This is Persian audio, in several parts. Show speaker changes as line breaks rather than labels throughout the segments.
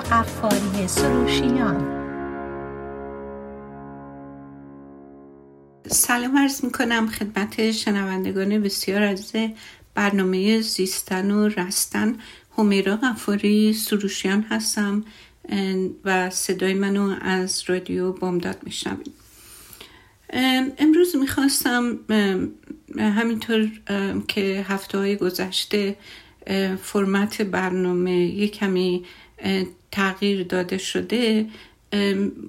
قفاری سروشیان. سلام عرض می کنم خدمت شنوندگان بسیار عزیز برنامه زیستن و رستن. همیرا غفاری سروشیان هستم و صدای منو از رادیو بامداد میشنوید. امروز می‌خواستم همینطور که هفته های گذشته فرمت برنامه یک کمی تغییر داده شده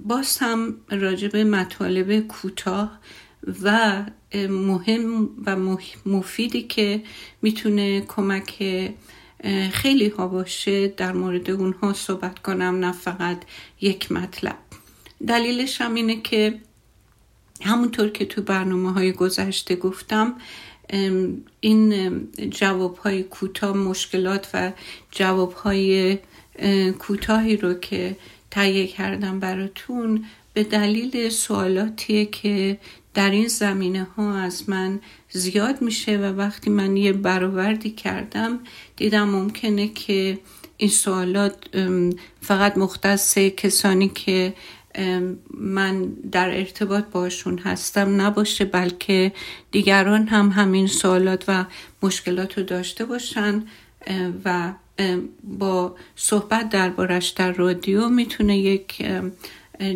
باز هم راجب مطالب کوتاه و مهم و مفیدی که می‌تونه کمک خیلی ها باشه در مورد اونها صحبت کنم نه فقط یک مطلب. دلیلش هم اینه که همونطور که تو برنامه های گذشته گفتم این جواب های کوتاه مشکلات و جواب های کوتاهی رو که تهیه کردم براتون به دلیل سوالاتیه که در این زمینه ها از من زیاد میشه و وقتی من یه برآوردی کردم دیدم ممکنه که این سوالات فقط مختص کسانی که من در ارتباط باشون هستم نباشه بلکه دیگران هم همین سوالات و مشکلات رو داشته باشن و با صحبت دربارش در رادیو می‌تونه یک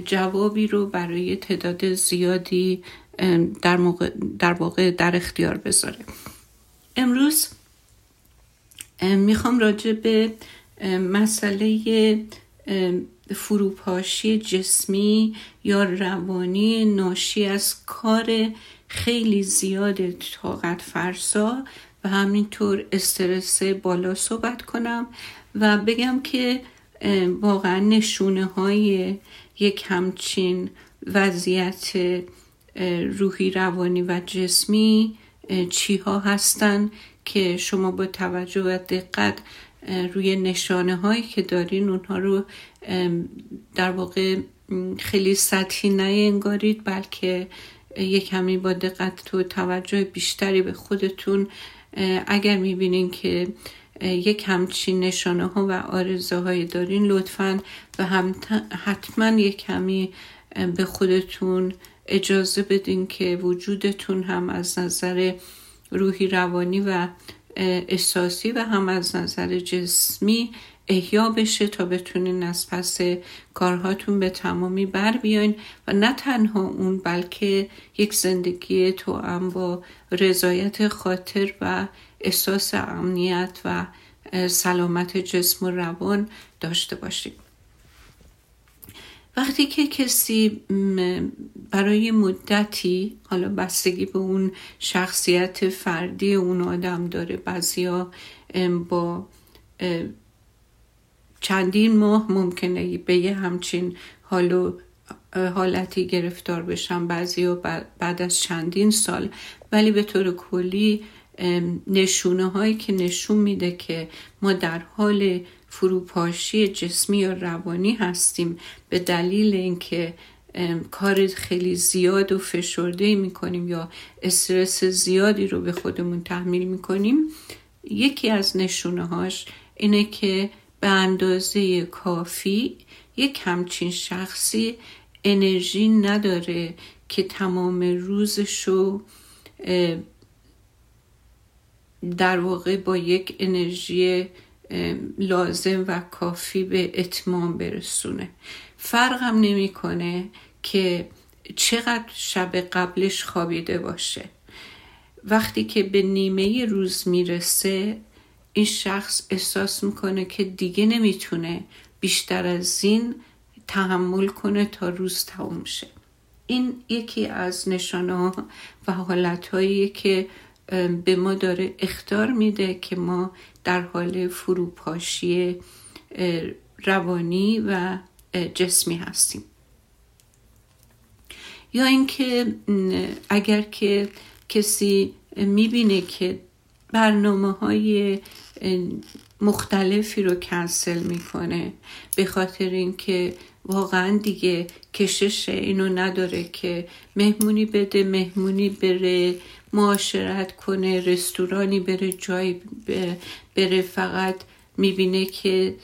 جوابی رو برای تعداد زیادی در, در واقع در اختیار بذاره. امروز می‌خوام راجع به مسئله فروپاشی جسمی یا روانی ناشی از کار خیلی زیاد طاقت فرسا و همینطور استرس بالا صحبت کنم و بگم که واقعا نشونه های یک همچین وضعیت روحی روانی و جسمی چی ها هستن که شما با توجه و دقت روی نشانه هایی که دارین اونها رو در واقع خیلی سطحی انگارید بلکه یک کمی با دقت و توجه بیشتری به خودتون اگر می‌بینین که یک همچین نشانه ها و آرزه دارین لطفا و هم حتما یک کمی به خودتون اجازه بدین که وجودتون هم از نظر روحی روانی و احساسی و هم از نظر جسمی احیا بشه تا بتونین از پس کارهاتون به تمامی بر بیاین و نه تنها اون بلکه یک زندگی تو هم با رضایت خاطر و احساس امنیت و سلامت جسم و روان داشته باشیم وقتی که کسی برای مدتی حالا بستگی به اون شخصیت فردی اون آدم داره بعضیا با چندین ماه ممکنه به یه همچین حالو حالتی گرفتار بشن بعضی و بعد از چندین سال. ولی به طور کلی نشونه هایی که نشون میده که ما در حال فروپاشی جسمی یا روانی هستیم به دلیل اینکه کار خیلی زیاد و فشرده می‌کنیم یا استرس زیادی رو به خودمون تحمیل می‌کنیم یکی از نشونه هاش اینه که به اندازه کافی یک همچین شخصی انرژی نداره که تمام روزشو در واقع با یک انرژی لازم و کافی به اتمام برسونه. فرقم نمی‌کنه که چقدر شب قبلش خوابیده باشه. وقتی که به نیمه روز می‌رسه این شخص احساس می‌کنه که دیگه نمی‌تونه بیشتر از این تحمل کنه تا روز تموم شه. این یکی از نشانه و حالت که به ما داره اختار میده که ما در حال فروپاشی روانی و جسمی هستیم. یا اینکه اگر که کسی می‌بینه که برنامه های مختلفی رو کنسل می‌کنه به خاطر اینکه واقعا دیگه کشش اینو نداره که مهمونی بده مهمونی بره معاشرت کنه رستورانی بره جایی بره فقط می‌بینه که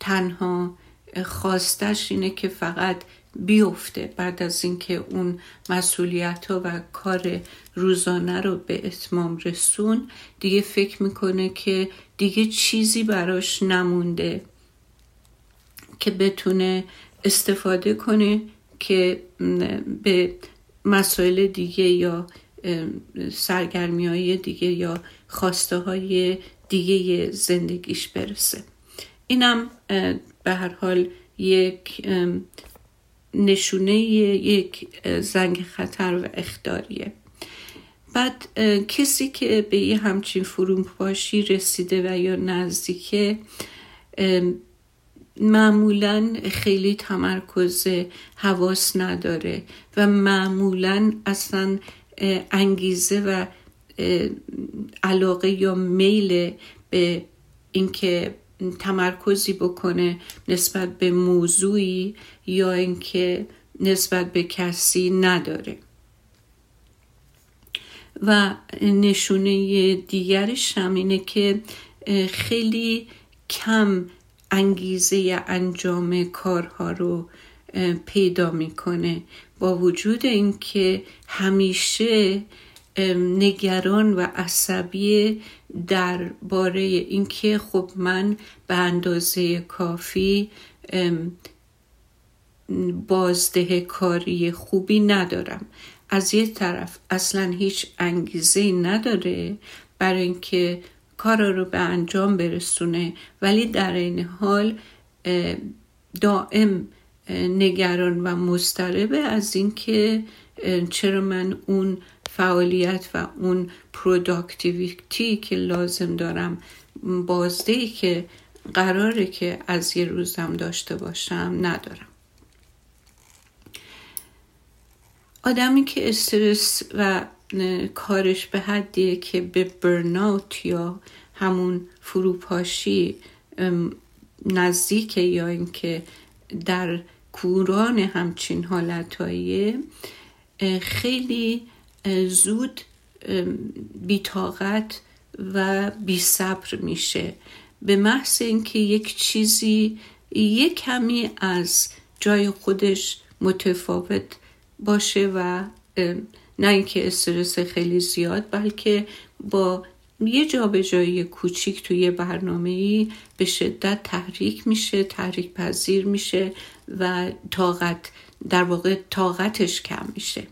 تنها خواستش اینه که فقط بیفته بعد از اینکه اون مسئولیت ها و کار روزانه رو به اتمام رسون دیگه فکر می‌کنه که دیگه چیزی براش نمونده که بتونه استفاده کنه که به مسائل دیگه یا سرگرمی های دیگه یا خواسته های دیگه زندگیش برسه. اینم به هر حال یک نشونه یک زنگ خطر و اختاریه بعد کسی که به یه همچین فروپاشی رسیده و یا نزدیکه معمولا خیلی تمرکز حواس نداره و معمولا اصلا انگیزه و علاقه یا میل به اینکه تمرکزی بکنه نسبت به موضوعی یا اینکه نسبت به کسی نداره. و نشونه دیگرش هم اینه که خیلی کم انگیزه انجام کارها رو پیدا می‌کنه. با وجود اینکه همیشه نگران و عصبی درباره اینکه خب من به اندازه کافی بازده کاری خوبی ندارم. از یه طرف اصلا هیچ انگیزه نداره برای اینکه کار رو به انجام برسونه ولی در این حال دائم نگران و مضطربه از اینکه چرا من اون فعالیت و اون پروداکتیویتی که لازم دارم بازده که قراره که از یه روزم داشته باشم ندارم. آدمی که استرس و کارش به حدیه که به برناوت یا همون فروپاشی نزدیک یا اینکه در کوران همچین حالتهایی خیلی زود بیتاقت و بی صبر میشه. به محض اینکه یک چیزی یک کمی از جای خودش متفاوت باشه و نه اینکه استرس خیلی زیاد بلکه با یه جابجایی کوچیک توی برنامه ای به شدت تحریک میشه تحریک پذیر میشه و طاقت در واقع طاقتش کم میشه.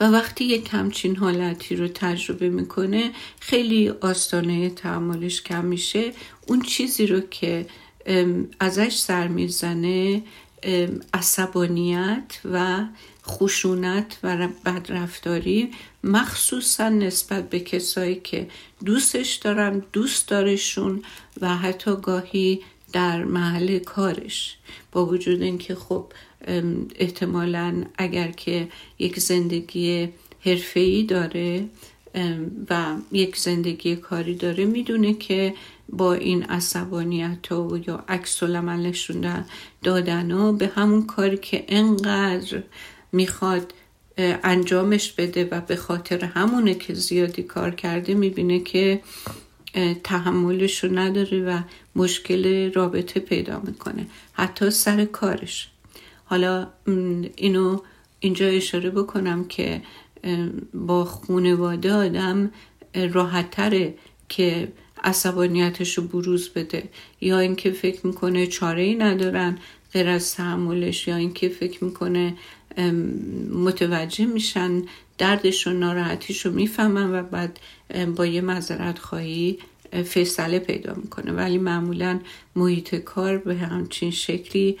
و وقتی یک همچین حالتی رو تجربه می‌کنه خیلی آستانه تحملش کم میشه. اون چیزی رو که ازش سر می‌زنه عصبانیت و خشونت و بدرفتاری مخصوصا نسبت به کسایی که دوستش دارم دوست دارشون و حتی گاهی در محل کارش. با وجود اینکه خب احتمالا اگر که یک زندگی حرفه‌ای داره و یک زندگی کاری داره می‌دونه که با این عصبانیت و یا عکس نشون دادن و به همون کاری که انقدر می‌خواد انجامش بده و به خاطر همونه که زیادی کار کرده می‌بینه که تحملش رو نداره و مشکل رابطه پیدا می‌کنه. حتی سر کارش. حالا اینو اینجا اشاره بکنم که با خونواده آدم راحتتره که عصبانیتش رو بروز بده. یا اینکه فکر می‌کنه چاره ای ندارن غیر از تحملش یا اینکه فکر می‌کنه متوجه میشن دردش و ناراحتیش رو می‌فهمن و بعد با یه مذارت خواهی فیصله پیدا می‌کنه. ولی معمولا محیط کار به همچین شکلی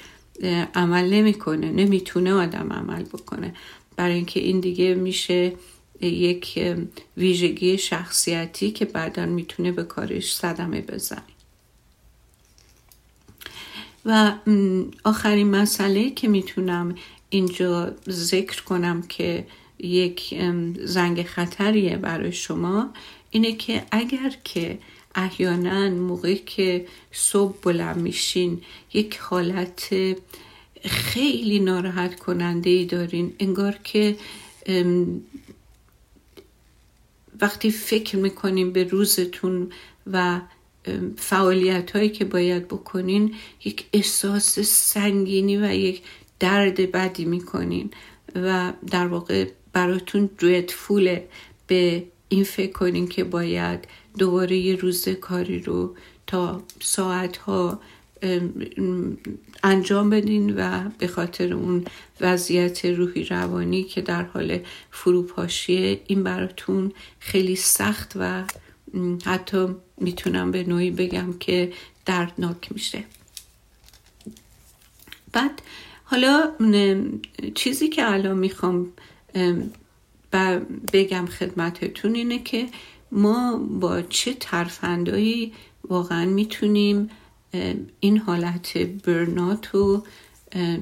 عمل نمی‌کنه. نمی‌تونه آدم عمل بکنه. برای اینکه این دیگه میشه یک ویژگی شخصیتی که بعدا می‌تونه به کارش صدمه بزنه. و آخرین مسئله که می‌تونم اینجا ذکر کنم که یک زنگ خطریه برای شما اینه که اگر که احیانا موقعی که صبح بلند میشین یک حالت خیلی ناراحت کننده ای دارین انگار که وقتی فکر می‌کنیم به روزتون و فعالیت هایی که باید بکنین یک احساس سنگینی و یک درد بدی می‌کنین و در واقع براتون فوله به این فکر کنین که باید دوباره یه روز کاری رو تا ساعت ها انجام بدین و به خاطر اون وضعیت روحی روانی که در حال فروپاشیه این براتون خیلی سخت و حتی می‌تونم به نوعی بگم که دردناک میشه. بعد حالا چیزی که الان می‌خوام بگم خدمتتون اینه که ما با چه ترفندایی واقعا می‌تونیم این حالت برنات رو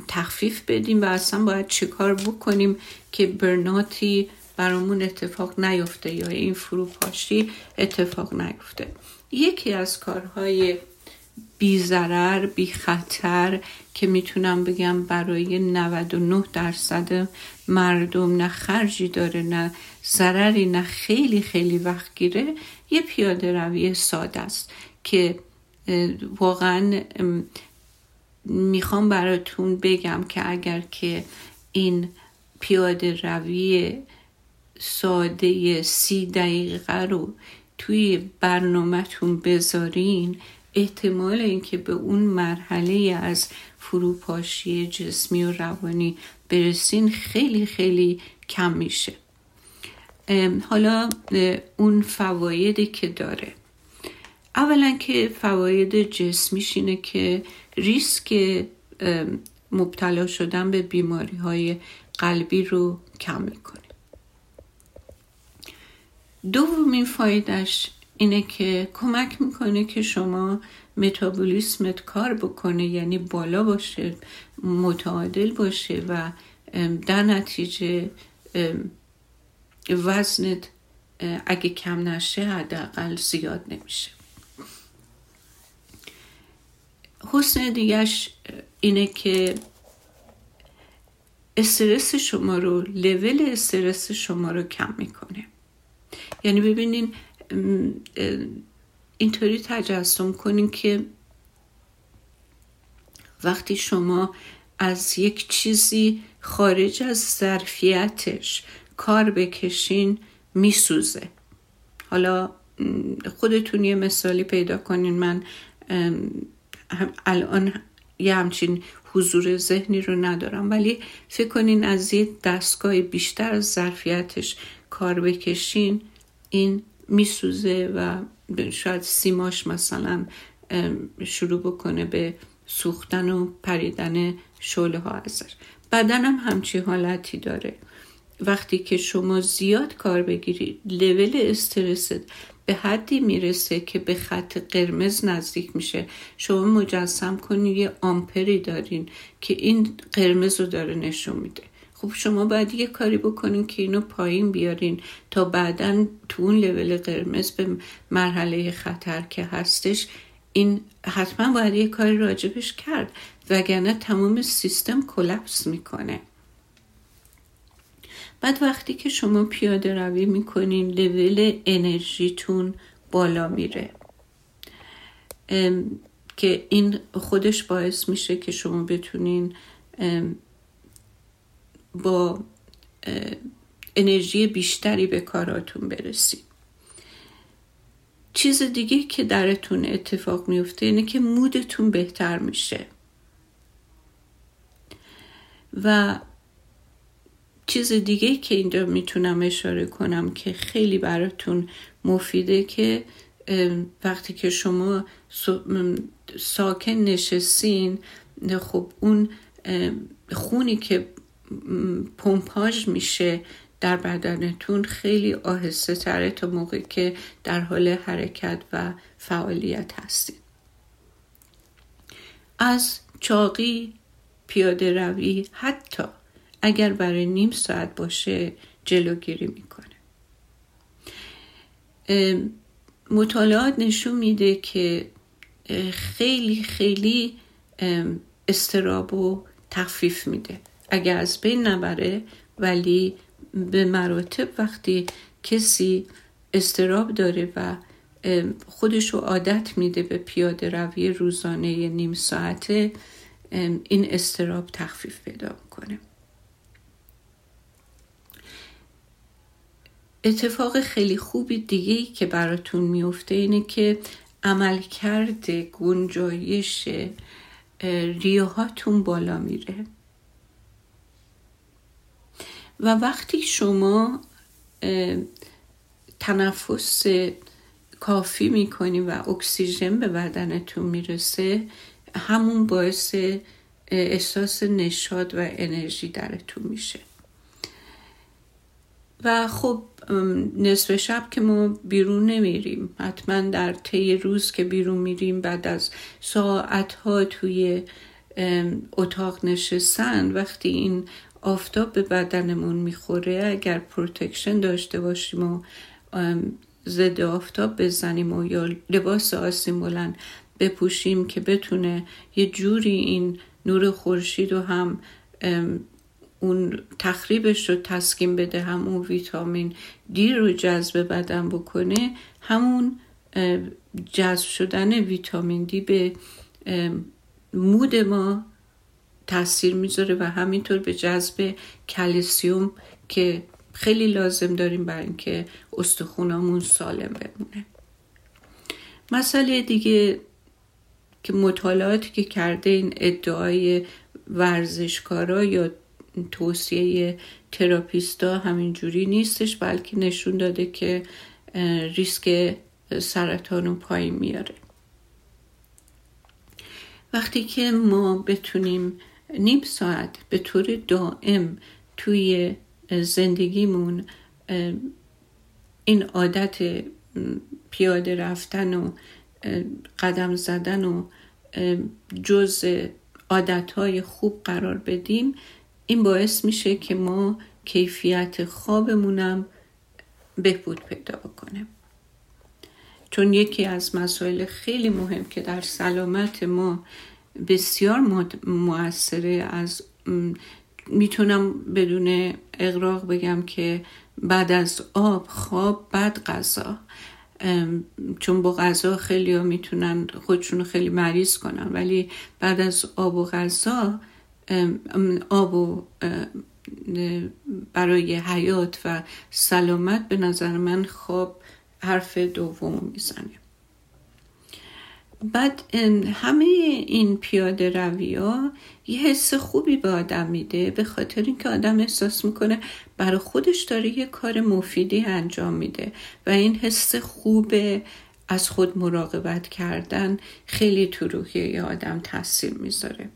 تخفیف بدیم و اصلا باید چه کار بکنیم که برناتی برامون اتفاق نیفته یا این فروپاشی اتفاق نیفته. یکی از کارهای بی ضرر بی خطر که می‌تونم بگم برای 99 درصد مردم نه خرجی داره نه ضرری نه خیلی خیلی وقت گیره یه پیاده روی ساده است که واقعا می‌خوام براتون بگم که اگر که این پیاده روی ساده سی دقیقه رو توی برنامهتون بذارین احتمال اینکه به اون مرحله از فروپاشی جسمی و روانی برسین خیلی خیلی کم میشه. حالا اون فوایدی که داره. اولا که فواید جسمیش اینه که ریسک مبتلا شدن به بیماری های قلبی رو کم می‌کنه. دومین فایدهش اینه که کمک می‌کنه که شما متابولیسمت کار بکنه یعنی بالا باشه متعادل باشه و در نتیجه وزنت اگه کم نشه حداقل زیاد نمیشه. حسن دیگهش اینه که استرس شما رو لول استرس شما رو کم می‌کنه. یعنی ببینین اینطوری تجسم کنین که وقتی شما از یک چیزی خارج از ظرفیتش کار بکشین میسوزه. حالا خودتون یه مثالی پیدا کنین. من الان یه همچین حضور ذهنی رو ندارم ولی فکر کنین از یه دستگاه بیشتر از ظرفیتش کار بکشین این میسوزه و شاید سیماش مثلا شروع بکنه به سوختن و پریدن شعله ها ازش بدن هم همچی حالتی داره. وقتی که شما زیاد کار بگیرید لول استرست به حدی می‌رسه که به خط قرمز نزدیک میشه. شما مجسم کنید یه آمپری دارین که این قرمز رو داره نشون میده. خب شما باید یه کاری بکنین که اینو پایین بیارین تا بعدا تو اون لول قرمز به مرحله خطر که هستش این حتما باید یه کاری راجبش کرد وگرنه تمام سیستم کلپس می‌کنه. بعد وقتی که شما پیاده روی می‌کنین لول انرژیتون بالا میره. که این خودش باعث میشه که شما بتونین با انرژی بیشتری به کاراتون برسید. چیز دیگه که درتون اتفاق میفته اینه که مودتون بهتر میشه. و چیز دیگه که اینجا می‌تونم اشاره کنم که خیلی براتون مفیده که وقتی که شما ساکن نشستین خب اون خونی که پمپاژ میشه در بدنتون خیلی آهسته تره تا موقعی که در حال حرکت و فعالیت هستید. از چاقی پیاده روی حتی اگر برای نیم ساعت باشه جلوگیری می‌کنه. مطالعات نشون میده که خیلی خیلی استراب و تخفیف میده. اگر از بین نبره ولی به مراتب وقتی کسی استراب داره و خودش رو عادت میده به پیاده روی روزانه نیم ساعته این استراب تخفیف پیدا می‌کنه. اتفاق خیلی خوبی دیگه ای که براتون میفته اینه که عملکرد گنجایش ریاهاتون بالا میره. و وقتی شما تنفس کافی می‌کنی و اکسیژن به بدنتون می‌رسه همون باعث احساس نشاد و انرژی درتون میشه. و خب نصف شب که ما بیرون نمیریم حتما در طی روز که بیرون میریم بعد از ساعت ها توی اتاق نشستن وقتی این آفتاب به بدنمون می‌خوره. اگر protection داشته باشیم و ضد آفتاب بزنیم و یا لباس آستین بلند بپوشیم که بتونه یه جوری این نور خورشید و هم اون تخریبش رو تسکین بده هم اون ویتامین دی رو جذب بدن بکنه همون جذب شدن ویتامین دی به مود ما تاثیر می‌ذاره و همینطور به جذب کلسیوم که خیلی لازم داریم برای اینکه استخونامون سالم بمونه. مسئله دیگه که مطالعاتی که کرده این ادعای ورزشکارا یا توصیه تراپیستا همینجوری نیستش بلکه نشون داده که ریسک سرطان رو پایین میاره. وقتی که ما بتونیم نیم ساعت به طور دائم توی زندگیمون این عادت پیاده رفتن و قدم زدن و جز عادتهای خوب قرار بدیم این باعث میشه که ما کیفیت خوابمونم بهبود پیدا بکنه. چون یکی از مسائل خیلی مهم که در سلامت ما بسیار موثره از می‌تونم بدون اقراق بگم که بعد از آب خواب بعد غذا. چون با غذا خیلی ها می‌تونن خودشون خیلی مریض کنن. ولی بعد از آب و غذا آب و برای حیات و سلامت به نظر من خواب حرف دوم می‌زنه. بعد همه این پیاده روی ها یه حس خوبی به آدم میده به خاطر اینکه آدم احساس می‌کنه برای خودش داره یه کار مفیدی انجام میده و این حس خوب از خود مراقبت کردن خیلی تو روحیه آدم تاثیر می‌ذاره.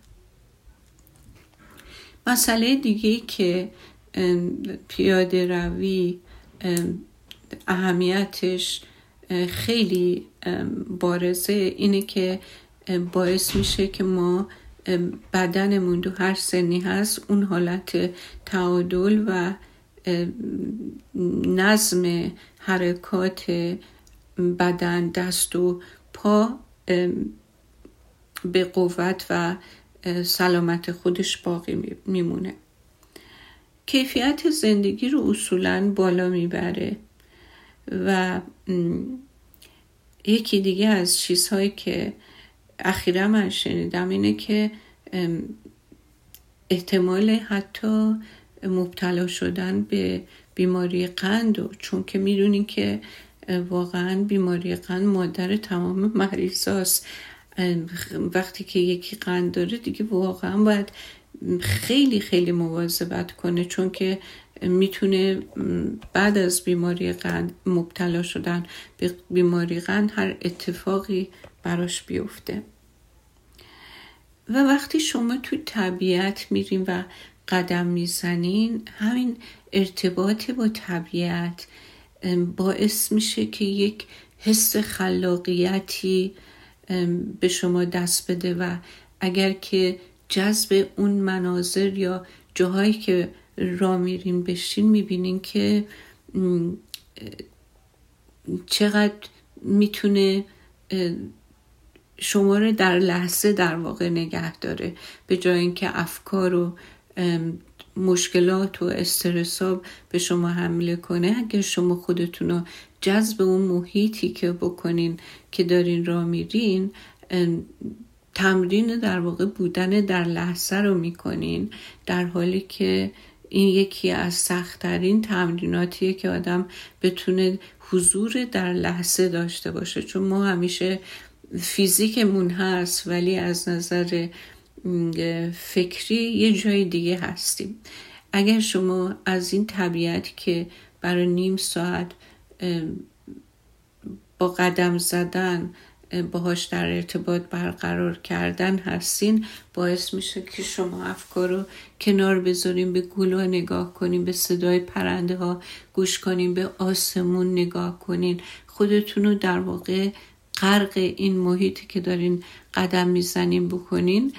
مسئله دیگه که پیاده روی اهمیتش خیلی بارزه اینه که باعث میشه که ما بدنمون دو هر سنی هست اون حالت تعادل و نظم حرکات بدن دست و پا به قوت و سلامت خودش باقی میمونه. کیفیت زندگی رو اصولا بالا می‌بره. و یکی دیگه از چیزهایی که اخیرا من شنیدم اینه که احتمال حتی مبتلا شدن به بیماری قند و چون که می‌دونین که واقعا بیماری قند مادر تمام مریضاست وقتی که یکی قند داره دیگه واقعا باید خیلی خیلی مواظبت کنه چون که می‌تونه بعد از بیماری قند مبتلا شدن به بیماری قند هر اتفاقی براش بیفته. و وقتی شما تو طبیعت میرین و قدم می‌زنین همین ارتباط با طبیعت باعث میشه که یک حس خلاقیتی به شما دست بده. و اگر که جذب اون مناظر یا جاهایی که را میرین بشین می‌بینین که چقدر می‌تونه شما رو در لحظه در واقع نگه داره. به جای اینکه افکار و مشکلات و استرساب به شما حمله کنه اگر شما خودتون رو جذب اون محیطی که بکنین که دارین را میرین تمرین در واقع بودن در لحظه رو می‌کنین در حالی که این یکی از سختترین تمریناتیه که آدم بتونه حضور در لحظه داشته باشه. چون ما همیشه فیزیکمون هست ولی از نظر فکری یه جای دیگه هستیم. اگر شما از این طبیعت که برای نیم ساعت با قدم زدن باهاش در ارتباط برقرار کردن هستین باعث میشه که شما افکار رو کنار بذاریم به گلو نگاه کنیم به صدای پرنده ها گوش کنیم به آسمون نگاه کنین. خودتون رو در واقع غرق این محیطی که دارین قدم می‌زنین بکنین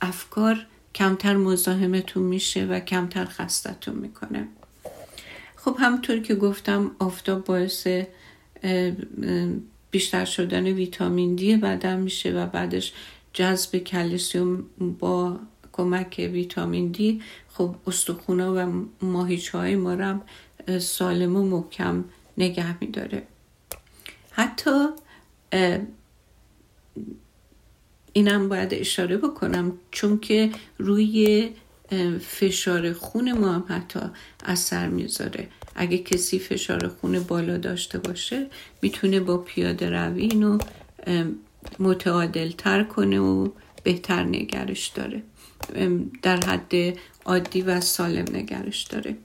افکار کمتر مزاحمتون میشه و کمتر خستتون می‌کنه. خب همونطور که گفتم آفتاب باعث بیشتر شدن ویتامین دی بدن میشه و بعدش جذب کلسیوم با کمک ویتامین دی. خب استخونا و ماهیچه های ما هم سالم و محکم نگه میداره. حتی اینم باید اشاره بکنم چون که روی فشار خون ما هم حتی اثر می‌ذاره. اگه کسی فشار خون بالا داشته باشه می‌تونه با پیاده روی اینو متعادل تر کنه و بهتر نگرش داره. در حد عادی و سالم نگرش داره.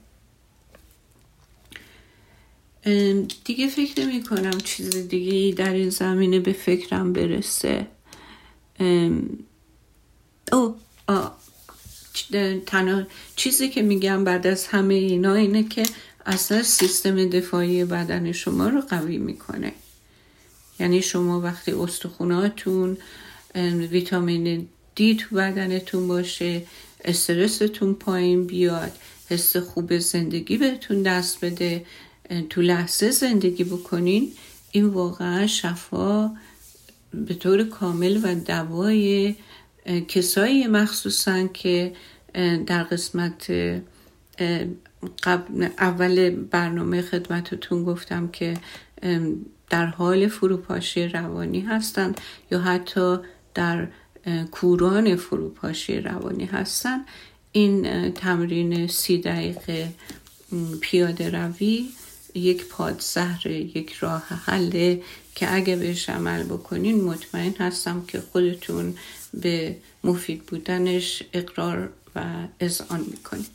دیگه فکر نمی کنم چیز دیگه در این زمینه به فکرم برسه. او تنها چیزی که میگم بعد از همه اینا اینه که اصلا سیستم دفاعی بدن شما رو قوی می‌کنه. یعنی شما وقتی استخوناتون ویتامین دی تو بدنتون باشه استرستون پایین بیاد حس خوب زندگی بهتون دست بده تو لحظه زندگی بکنین این واقعا شفا به طور کامل و دوای کسایی مخصوصا که در قسمت قبل اول برنامه خدمتتون گفتم که در حال فروپاشی روانی هستن یا حتی در کوران فروپاشی روانی هستن. این تمرین سی دقیقه پیاده روی یک پادزهر یک راه حله که اگه بهش عمل بکنین مطمئن هستم که خودتون به مفید بودنش اقرار و اذعان می‌کنین.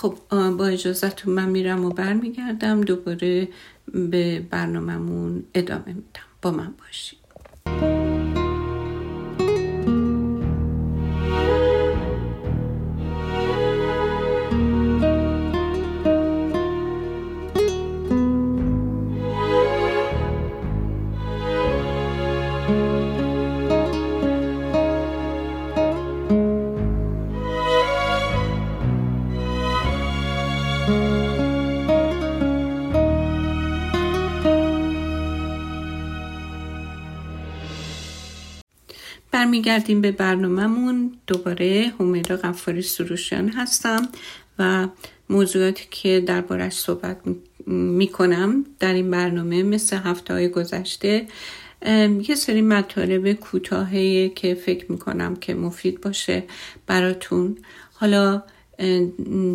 خب با اجازتون من میرم و برمیگردم. دوباره به برنامهمون ادامه میدم. با من باشید. برمیگردیم به برنامهمون. دوباره همیرا غفاری سروشان هستم و موضوعاتی که دربارش صحبت می‌کنم در این برنامه مثل هفته های گذشته یه سری مطالب کوتاهی که فکر می‌کنم که مفید باشه براتون. حالا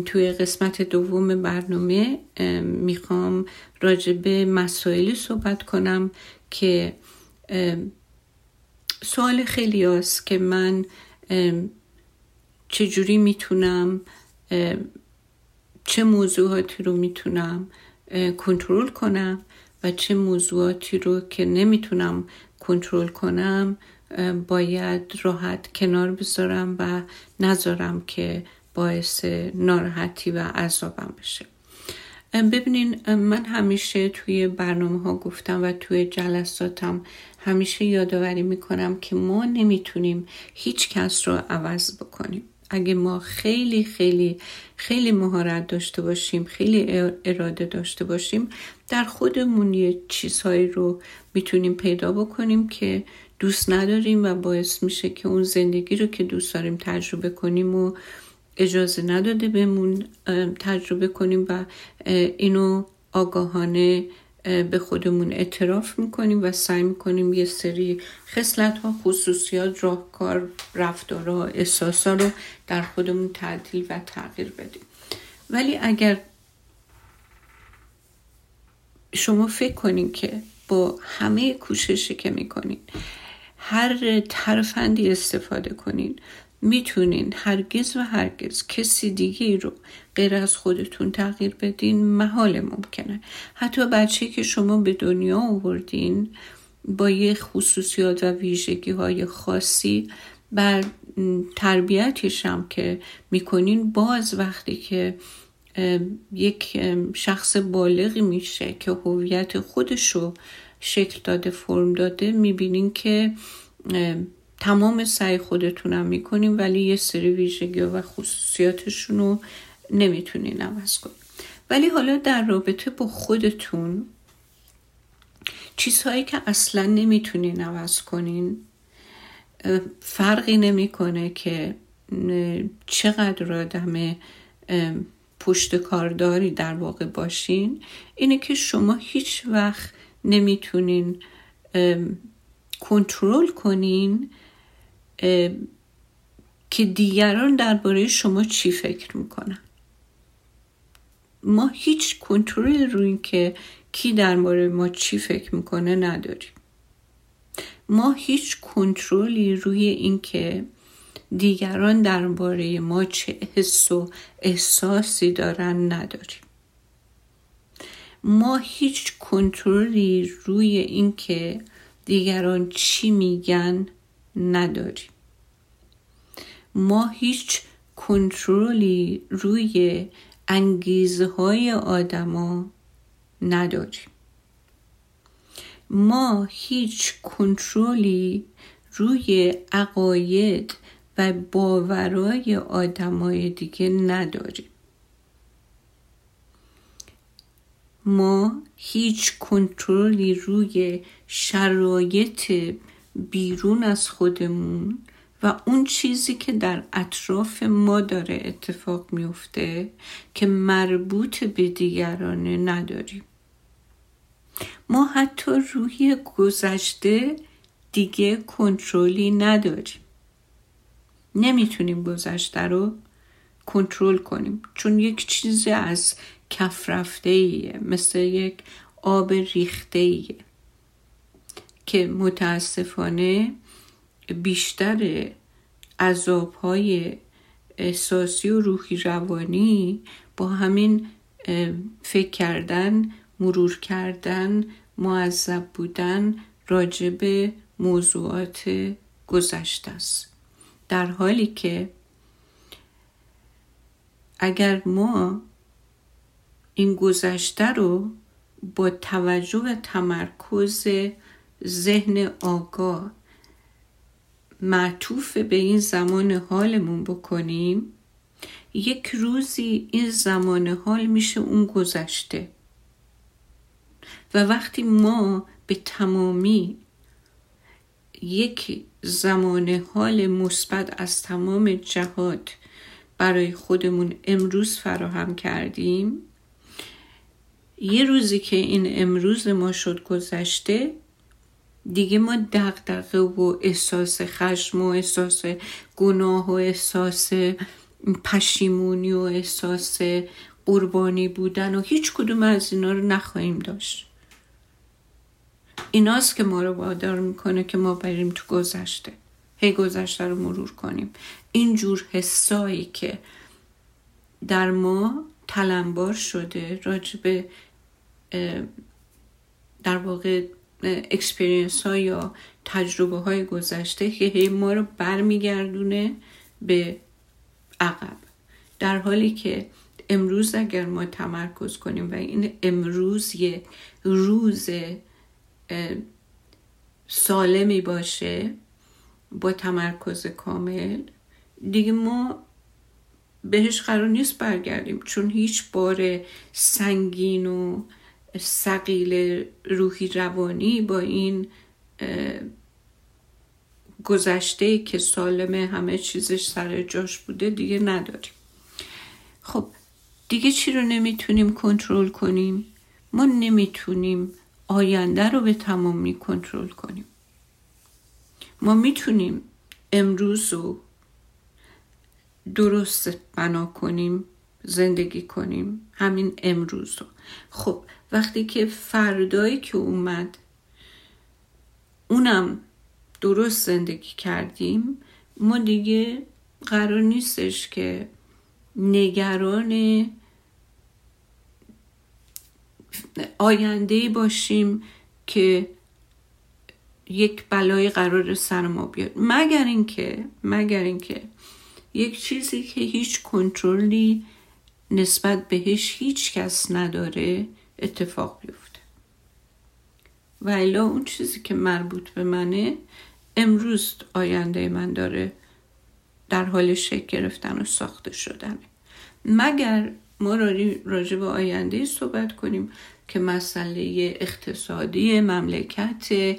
توی قسمت دوم برنامه می‌خوام راجع به مسائلی صحبت کنم که سوال خیلی هست که من چجوری می‌تونم چه موضوعاتی رو می‌تونم کنترل کنم و چه موضوعاتی رو که نمی‌تونم کنترل کنم باید راحت کنار بذارم و نذارم که باعث ناراحتی و عذابم بشه. ببینین من همیشه توی برنامه ها گفتم و توی جلساتم همیشه یادآوری می‌کنم که ما نمی‌تونیم هیچ کس رو عوض بکنیم. اگه ما خیلی خیلی خیلی مهارت داشته باشیم خیلی اراده داشته باشیم در خودمون یه چیزهایی رو می‌تونیم پیدا بکنیم که دوست نداریم و باعث میشه که اون زندگی رو که دوست داریم تجربه کنیم و اجازه نداده بهمون تجربه کنیم و اینو آگاهانه به خودمون اعتراف می‌کنیم و سعی می‌کنیم یه سری خصلت ها خصوصیات راهکار رفتارها احساسا رو در خودمون تعدیل و تغییر بدیم. ولی اگر شما فکر کنین که با همه کوششی که می‌کنین هر ترفندی استفاده کنین می‌تونین هرگز و هرگز کسی دیگه رو غیر از خودتون تغییر بدین محال ممکنه. حتی بچه که شما به دنیا آوردین با یه خصوصیات و ویژگی های خاصی بر تربیتش هم که می‌کنین باز وقتی که یک شخص بالغی میشه که هویت خودش رو شکل داده فرم داده می‌بینین که تمام سعی خودتونم می‌کنیم ولی یه سری ویژگی و خصوصیاتشون رو نمی‌تونین عوض کنین ولی حالا در رابطه با خودتون چیزهایی که اصلا نمی‌تونین عوض کنین فرقی نمی‌کنه که چقدر آدم پشت کارداری در واقع باشین. اینه که شما هیچ وقت نمی‌تونین کنترل کنین که دیگران درباره شما چی فکر می‌کنن. ما هیچ کنترل روی این که کی درباره ما چی فکر می‌کنه نداریم. ما هیچ کنترلی روی اینکه دیگران درباره ما چه حس و احساسی دارن نداریم. ما هیچ کنترلی روی اینکه دیگران چی میگن نداریم. ما هیچ کنترلی روی انگیزه های آدما نداریم. ما هیچ کنترلی روی عقاید و باورای آدمای دیگه نداریم. ما هیچ کنترلی روی شرایط بیرون از خودمون و اون چیزی که در اطراف ما داره اتفاق میفته که مربوط به دیگرانه نداریم. ما حتی روی گذشته دیگه کنترلی نداریم. نمی‌تونیم گذشته رو کنترل کنیم. چون یک چیز از کف رفته ایه مثل یک آب ریخته ایه که متاسفانه بیشتر عذاب های احساسی و روحی روانی با همین فکر کردن مرور کردن معذب بودن راجب موضوعات گذشته است. در حالی که اگر ما این گذشته رو با توجه و تمرکز ذهن آگاه معطوف به این زمان حالمون بکنیم. یک روزی این زمان حال میشه اون گذشته. و وقتی ما به تمامی یک زمان حال مثبت از تمام جهات برای خودمون امروز فراهم کردیم یه روزی که این امروز ما شد گذشته دیگه ما دقدقه و احساس خشم و احساس گناه و احساس پشیمونی و احساس قربانی بودن و هیچ کدوم از اینا رو نخواهیم داشت. ایناست که ما رو وادار می‌کنه که ما بریم تو گذشته. هی گذشته رو مرور کنیم. اینجور حسایی که در ما تلمبار شده راجب در واقع اکسپریانس ها یا تجربه های گذشته که هی ما رو برمیگردونه به عقب. در حالی که امروز اگر ما تمرکز کنیم و این امروز یه روز سالمی باشه با تمرکز کامل دیگه ما بهش قرار نیست برگردیم. چون هیچ بار سنگین و سقیل روحی روانی با این گذشته که سالمه همه چیزش سر جاش بوده دیگه نداریم. خب دیگه چی رو نمی‌تونیم کنترل کنیم؟ ما نمی‌تونیم آینده رو به تمامی کنترل کنیم. ما می‌تونیم امروز رو درست بنا کنیم زندگی کنیم همین امروز رو. خب وقتی که فردایی که اومد اونم درست زندگی کردیم ما دیگه قرار نیستش که نگران آینده باشیم که یک بلای قرار سر ما بیاد. مگر اینکه مگر اینکه یک چیزی که هیچ کنترلی نسبت بهش هیچ کس نداره اتفاق بیفته. و الا اون چیزی که مربوط به منه امروز آینده من داره در حال شکل گرفتن و ساخته شدنه. مگر ما راجع به آینده صحبت کنیم که مسئله اقتصادی مملکت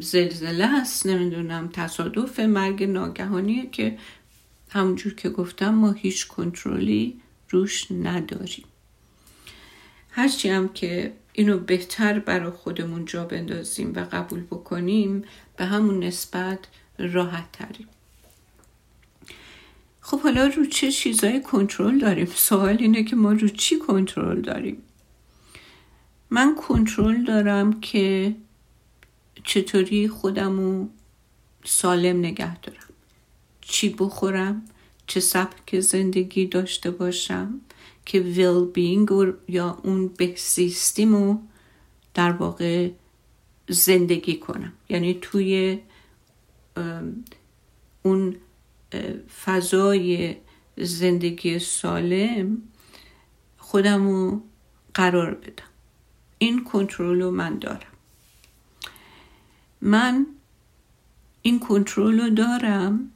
زلزله هست نمی‌دونم تصادف مرگ ناگهانیه که همونجور که گفتم ما هیچ کنترلی روش نداریم. هرچی هم که اینو بهتر برای خودمون جا بندازیم و قبول بکنیم به همون نسبت راحت تریم خب حالا رو چه چیزای کنترل داریم؟ سوال اینه که ما رو چی کنترل داریم؟ من کنترل دارم که چطوری خودمو سالم نگه دارم. چی بخورم؟ چه سبک زندگی داشته باشم؟ که ویل بینگ یا اون بهزیستیمو در واقع زندگی کنم. یعنی توی اون فضای زندگی سالم خودمو قرار بدم. این کنترل رو من دارم. من این کنترل رو دارم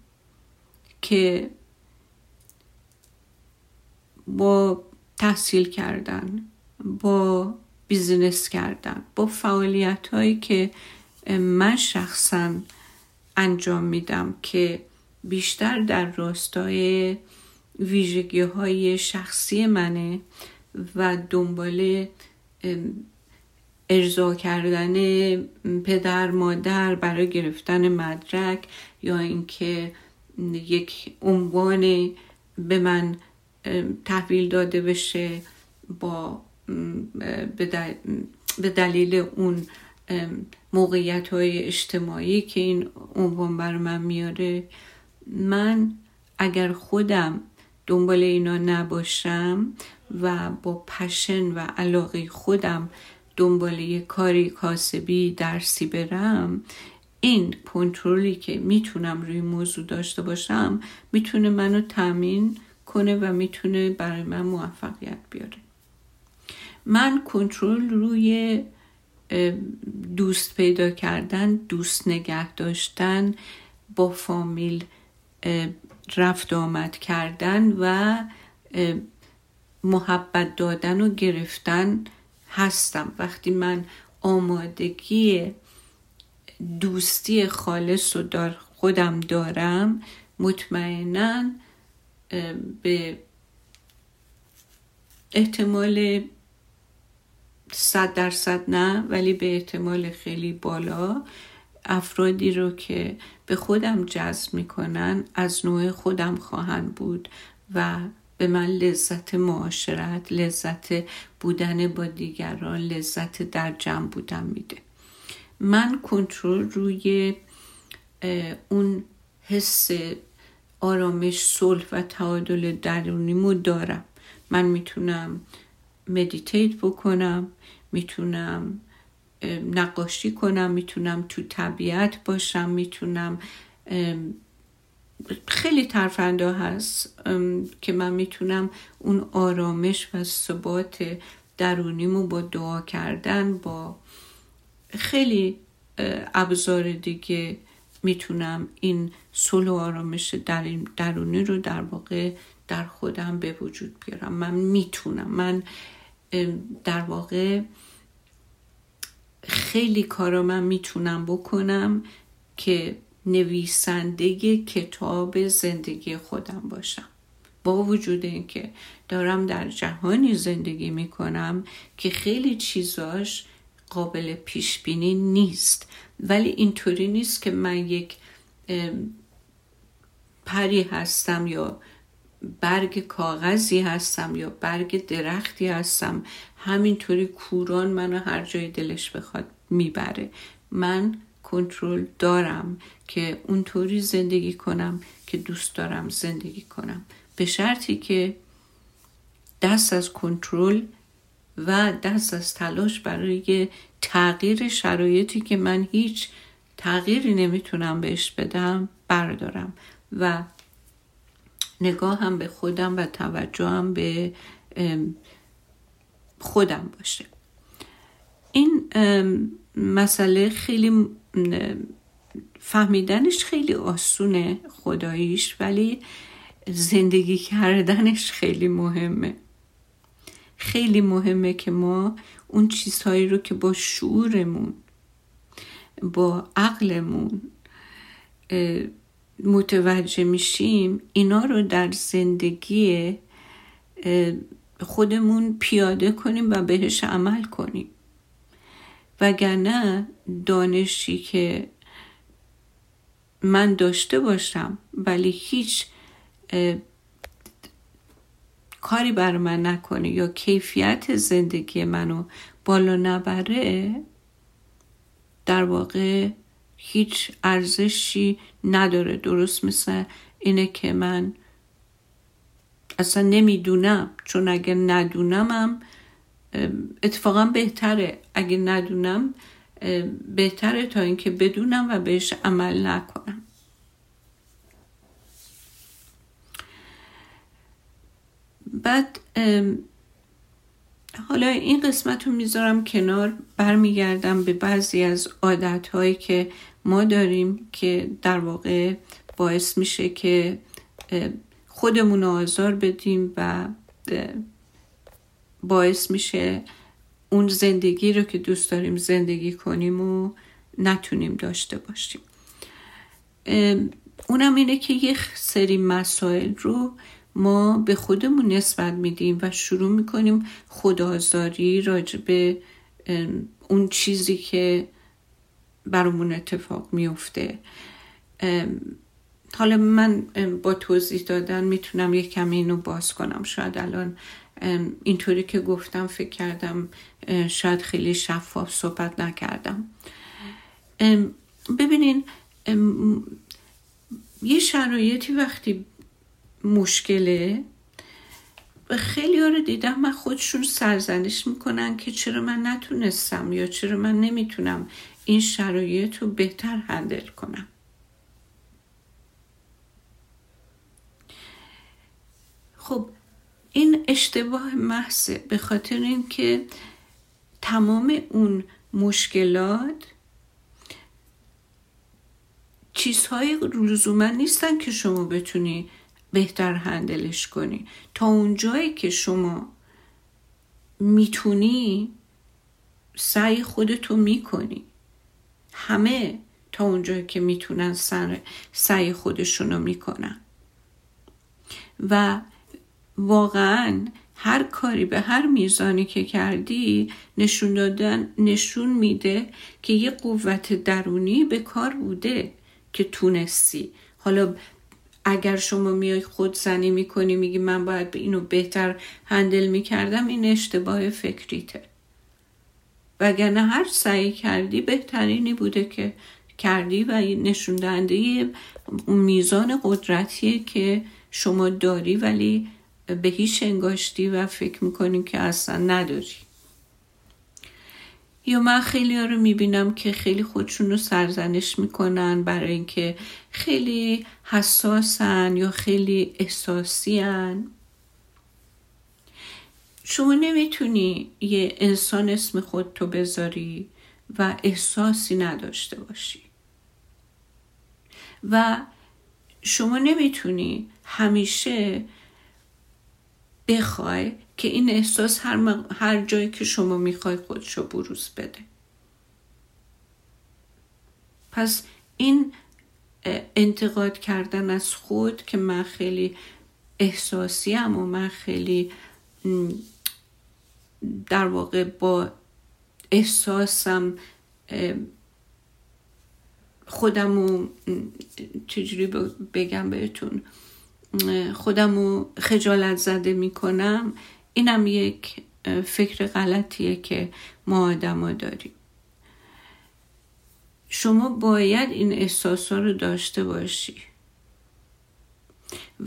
که با تحصیل کردن با business کردن با فعالیت هایی که من شخصا انجام میدم که بیشتر در راستای ویژگی های شخصی منه و دنبال ارضا کردن پدر مادر برای گرفتن مدرک یا اینکه یک عنوان به من تحویل داده بشه با به دلیل اون موقعیت های اجتماعی که این عنوان بر من میاره من اگر خودم دنبال اینا نباشم و با پشن و علاقه خودم دنبال یه کاری کاسبی درسی برم این کنترلی که می‌تونم روی موضوع داشته باشم می‌تونه منو تامین کنه و می‌تونه برای من موفقیت بیاره. من کنترل روی دوست پیدا کردن دوست نگه داشتن با فامیل رفت آمد کردن و محبت دادن و گرفتن هستم. وقتی من آمادگی دوستی خالص رو دار خودم دارم مطمئنا به احتمال صد درصد نه ولی به احتمال خیلی بالا افرادی رو که به خودم جذب می‌کنن از نوع خودم خواهند بود و به من لذت معاشرت لذت بودن با دیگران لذت در جمع بودن میده. من کنترل روی اون حس آرامش صلح و تعادل درونیمو دارم. من می‌تونم مدیتیت بکنم می‌تونم نقاشی کنم می‌تونم تو طبیعت باشم می‌تونم خیلی ترفنده هست که من می‌تونم اون آرامش و ثبات درونیمو با دعا کردن با خیلی ابزار دیگه می‌تونم این صلح و آرامش درونی رو در واقع در خودم به وجود بیارم. من می‌تونم. من در واقع خیلی کارا من می‌تونم بکنم که نویسنده کتاب زندگی خودم باشم. با وجود اینکه دارم در جهانی زندگی می‌کنم که خیلی چیزاش قابل پیش بینی نیست. ولی اینطوری نیست که من یک پری هستم یا برگ کاغذی هستم یا برگ درختی هستم. همینطوری کوران منو هر جای دلش بخواد می‌بره. من کنترل دارم که اونطوری زندگی کنم که دوست دارم زندگی کنم. به شرطی که دست از کنترل و دست از تلاش برای تغییر شرایطی که من هیچ تغییری نمی‌تونم بهش بدم بردارم و نگاهم به خودم و توجهم به خودم باشه. این مسئله خیلی فهمیدنش خیلی آسونه خداییش ولی زندگی کردنش خیلی مهمه. خیلی مهمه که ما اون چیزهایی رو که با شعورمون با عقلمون متوجه میشیم اینا رو در زندگی خودمون پیاده کنیم و بهش عمل کنیم. وگرنه دانشی که من داشته باشم ولی هیچ کاری بر من نکنه یا کیفیت زندگی منو بالا نبره در واقع هیچ ارزشی نداره. درست مثل اینه که من اصلا نمی‌دونم. چون اگر ندونمم اتفاقا بهتره. اگه ندونم بهتره تا اینکه بدونم و بهش عمل نکنم. بعد حالا این قسمت رو می‌ذارم کنار برمیگردم به بعضی از عادت هایی که ما داریم که در واقع باعث میشه که خودمون آزار بدیم و باعث میشه اون زندگی رو که دوست داریم زندگی کنیم و نتونیم داشته باشیم. اونم اینه که یک سری مسائل رو ما به خودمون نسبت میدیم و شروع می‌کنیم خدازاری راجع به اون چیزی که برامون اتفاق میفته حالا من با توضیح دادن می‌تونم یک کمی اینو باز کنم. شاید الان اینطوری که گفتم فکر کردم شاید خیلی شفاف صحبت نکردم. ببینین یه شرایطی وقتی مشکله. خیلی رو دیدم من خودشون سرزنش می‌کنن که چرا من نتونستم یا چرا من نمی‌تونم این شرایط رو بهتر هندل کنم. خب این اشتباه محضه به خاطر اینکه تمام اون مشکلات چیزهای لزوما نیستن که شما بتونی بهتر هندلش کنی. تا اونجایی که شما می‌تونی سعی خودتو می‌کنی. همه تا اونجایی که می‌تونن سر سعی خودشونو می‌کنن. و واقعا هر کاری به هر میزانی که کردی نشون دادن نشون میده که یه قوت درونی به کار بوده که تونستی. حالا اگر شما میای خود زنی می‌کنی میگی من باید اینو بهتر هندل می‌کردم این اشتباه فکریته. وگرنه هر سعی کردی بهترینی بوده که کردی و نشون دهنده میزان قدرتیه که شما داری ولی به هیچ انگاشتی و فکر می‌کنیم که اصلا نداری. یا من خیلی ها رو می‌بینم که خیلی خودشون رو سرزنش می‌کنن برای اینکه خیلی حساسن یا خیلی احساسیان شما نمی‌تونی یه انسان اسم خودتو بذاری و احساسی نداشته باشی. و شما نمی‌تونی همیشه بخوای که این احساس هر, هر جایی که شما می‌خوای خودشو بروز بده. پس این انتقاد کردن از خود که من خیلی احساسی هم و من خیلی در واقع با احساسم خودم رو چجوری بگم بهتون خودم رو خجالت زده می‌کنم. اینم یک فکر غلطیه که ما آدما داریم. شما باید این احساس رو داشته باشی.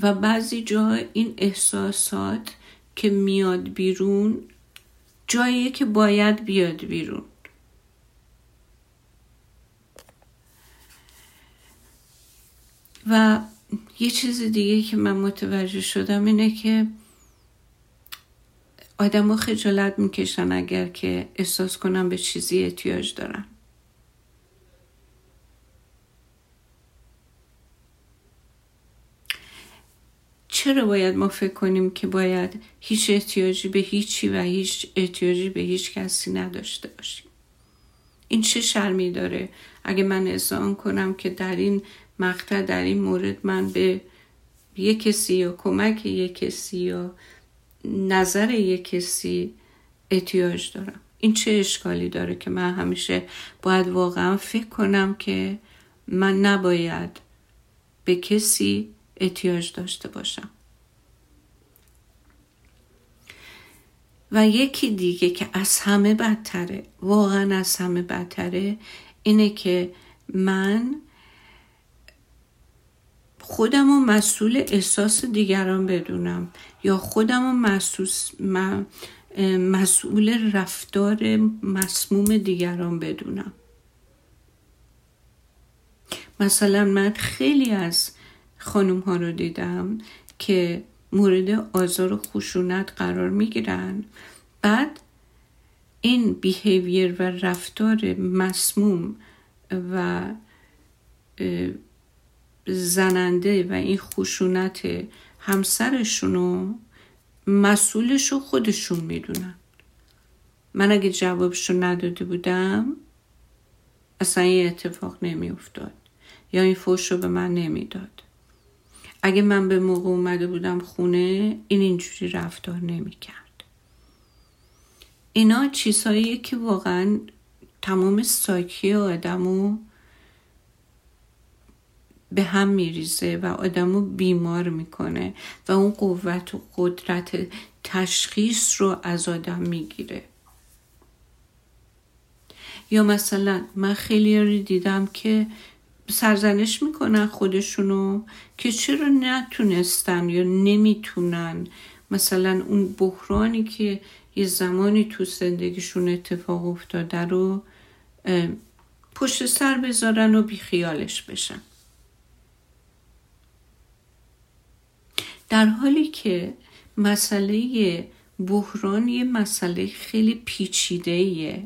و بعضی جا این احساسات که میاد بیرون جاییه که باید بیاد بیرون. و یه چیز دیگه که من متوجه شدم اینه که آدم خجالت می‌کشن اگر که احساس کنم به چیزی احتیاج دارن. چرا باید ما فکر کنیم که باید هیچ احتیاجی به هیچی و هیچ احتیاجی به هیچ کسی نداشته باشیم؟ این چه شرمی داره؟ اگه من اذعان کنم که در این مقطع در این مورد من به یک کسی یا کمک یک کسی یا نظر یک کسی احتیاج دارم. این چه اشکالی داره که من همیشه باید واقعا فکر کنم که من نباید به کسی احتیاج داشته باشم. و یکی دیگه که از همه بدتره واقعا از همه بدتره اینه که من خودم و مسئول احساس دیگران بدونم یا خودم و مسئول رفتار مسموم دیگران بدونم. مثلا من خیلی از خانم ها رو دیدم که مورد آزار و خشونت قرار می گیرن بعد این بیهیویر و رفتار مسموم و زننده و این خشونت همسرشونو مسئولشو خودشون می‌دونن. من اگه جوابشو نداده بودم اصلا این اتفاق نمیافتاد. یا این فوش رو به من نمی‌داد. اگه من به موقع اومده بودم خونه این اینجوری رفتار نمی‌کرد. اینا چیزهایی که واقعا تمام ساکی آدمو به هم میریزه و آدمو بیمار می‌کنه و اون قوت و قدرت تشخیص رو از آدم می‌گیره. یا مثلا من خیلی رو دیدم که سرزنش می‌کنن خودشونو که چرا نتونستن یا نمی‌تونن. مثلا اون بحرانی که یه زمانی تو زندگیشون اتفاق افتاده رو پشت سر بذارن و بیخیالش بشن. در حالی که مسئله بحران یه مسئله خیلی پیچیده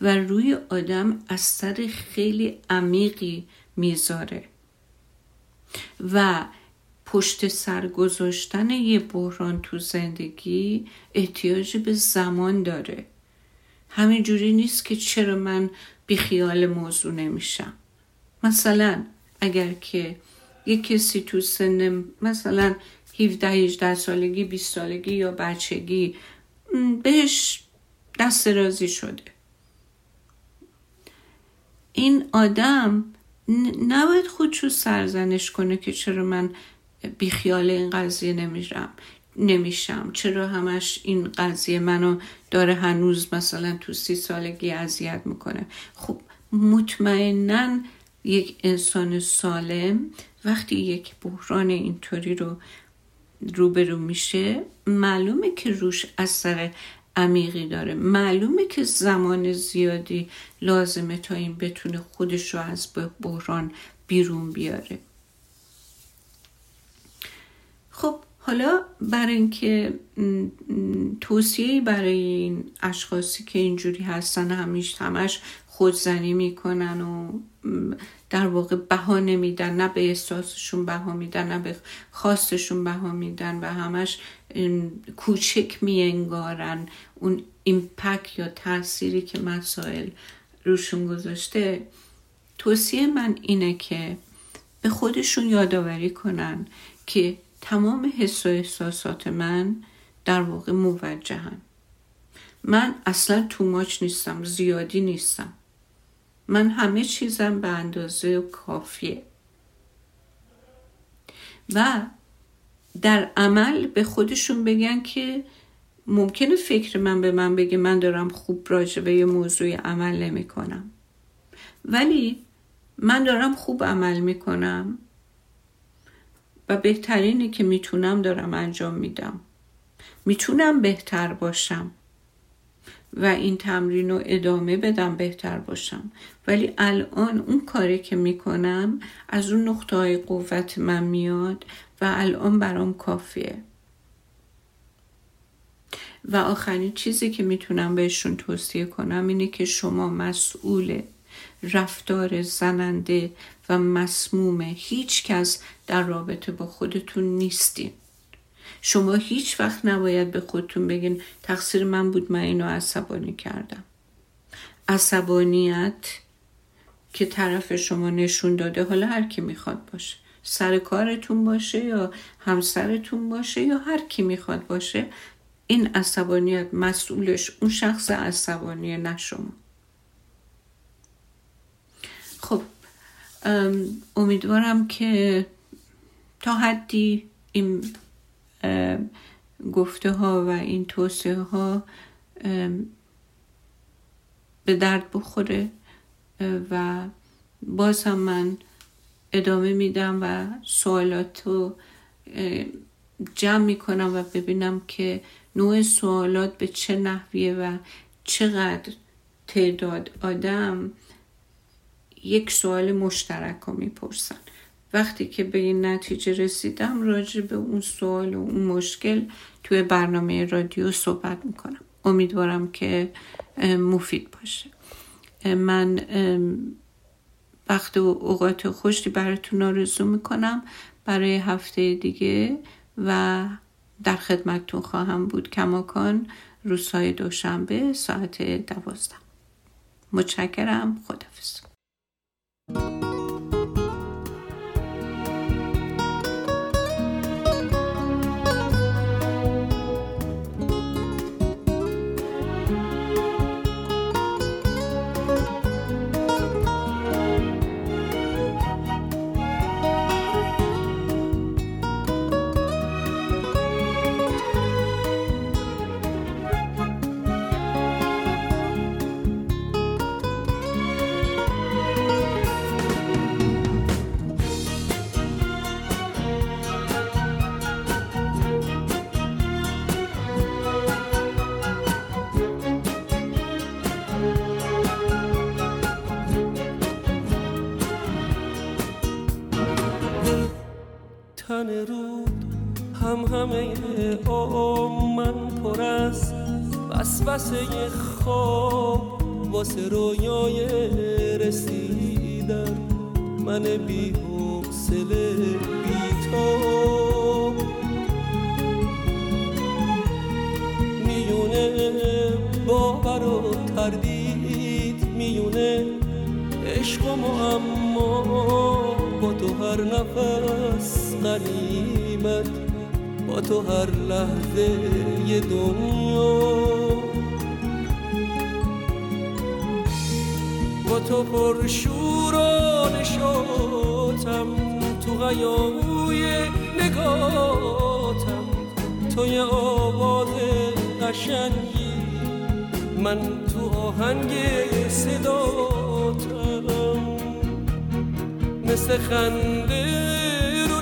و روی آدم اثر خیلی عمیقی می‌ذاره و پشت سر گذاشتن یه بحران تو زندگی احتیاج به زمان داره. همین جوری نیست که چرا من بیخیال موضوع نمیشم. مثلا اگر که یه کسی تو سن مثلا 17 18 سالگی 20 سالگی یا بچگی بهش دست رازی شده. این آدم نباید خودشو سرزنش کنه که چرا من بیخیال این قضیه نمیشم نمیشم. چرا همش این قضیه منو داره هنوز مثلا تو سی سالگی اذیت می‌کنه؟ خب مطمئنا یک انسان سالم وقتی یک بحران اینطوری رو روبرو میشه معلومه که روش اثر عمیقی داره. معلومه که زمان زیادی لازمه تا این بتونه خودش رو از بحران بیرون بیاره. خب حالا برای اینکه توصیه برای این اشخاصی که اینجوری هستن همیش همش خودزنی می‌کنن و در واقع بها نمیدن نه به احساسشون بها میدن نه به خواستشون بها میدن و همش کوچک میانگارن. اون ایمپک یا تاثیری که مسائل روشون گذاشته توصیه من اینه که به خودشون یادآوری کنن که تمام حس و احساسات من در واقع موجهن. من اصلا توماچ نیستم زیادی نیستم. من همه چیزم به اندازه کافیه. و در عمل به خودشون بگن که ممکنه فکر من به من بگه من دارم خوب راجع به یه موضوع عمل نمی کنم. ولی من دارم خوب عمل می کنم و بهترینی که می‌تونم دارم انجام میدم. می‌تونم بهتر باشم. و این تمرین رو ادامه بدم بهتر باشم. ولی الان اون کاری که می‌کنم از اون نقطه های قوت من میاد و الان برام کافیه. و آخرین چیزی که می‌تونم بهشون توصیه کنم اینه که شما مسئول رفتار زننده و مسموم هیچ کس در رابطه با خودتون نیستین. شما هیچ وقت نباید به خودتون بگین تقصیر من بود من اینو عصبانی کردم. عصبانیت که طرف شما نشون داده حالا هر کی می‌خواد باشه. سر کارتون باشه یا همسرتون باشه یا هر کی می‌خواد باشه این عصبانیت مسئولش اون شخص عصبانی نه شما. خب امیدوارم که تا حدی این گفته ها و این توصیه ها به درد بخوره و باز هم من ادامه میدم و سوالات رو جمع می‌کنم و ببینم که نوع سوالات به چه نحویه و چقدر تعداد آدم یک سوال مشترک رو می‌پرسن. وقتی که به این نتیجه رسیدم راجع به اون سوال و اون مشکل توی برنامه رادیو صحبت می‌کنم. امیدوارم که مفید باشه. من وقت و اوقات خوشی براتون آرزو می‌کنم برای هفته دیگه و در خدمتتون خواهم بود. کماکان روزهای دوشنبه ساعت دوازده. متشکرم. خدافز
من پر از وسوسه خواب واسه رویای رسیدن من بی حوصله بی تو میونه باور و تردید میونه عشق و معما. با تو هر نفس غنیمت. تو هر لحظه یه دنیا. با تو پر شور و نشاتم تو غیاوی نگاتم. تو یه آواز قشنگی من تو آهنگ صداتم. مثل خنده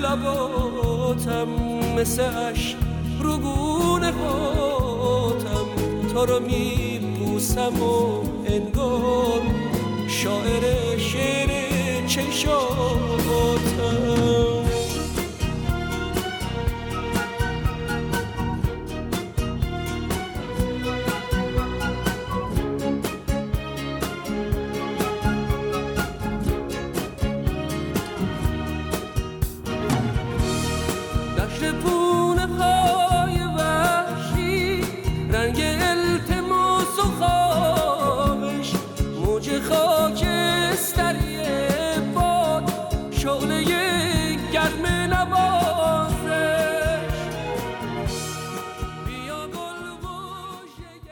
لباتم. مثل عشق رو گونه هاتم. تو رو میبوسم و انگار شاعر شعر چشاتم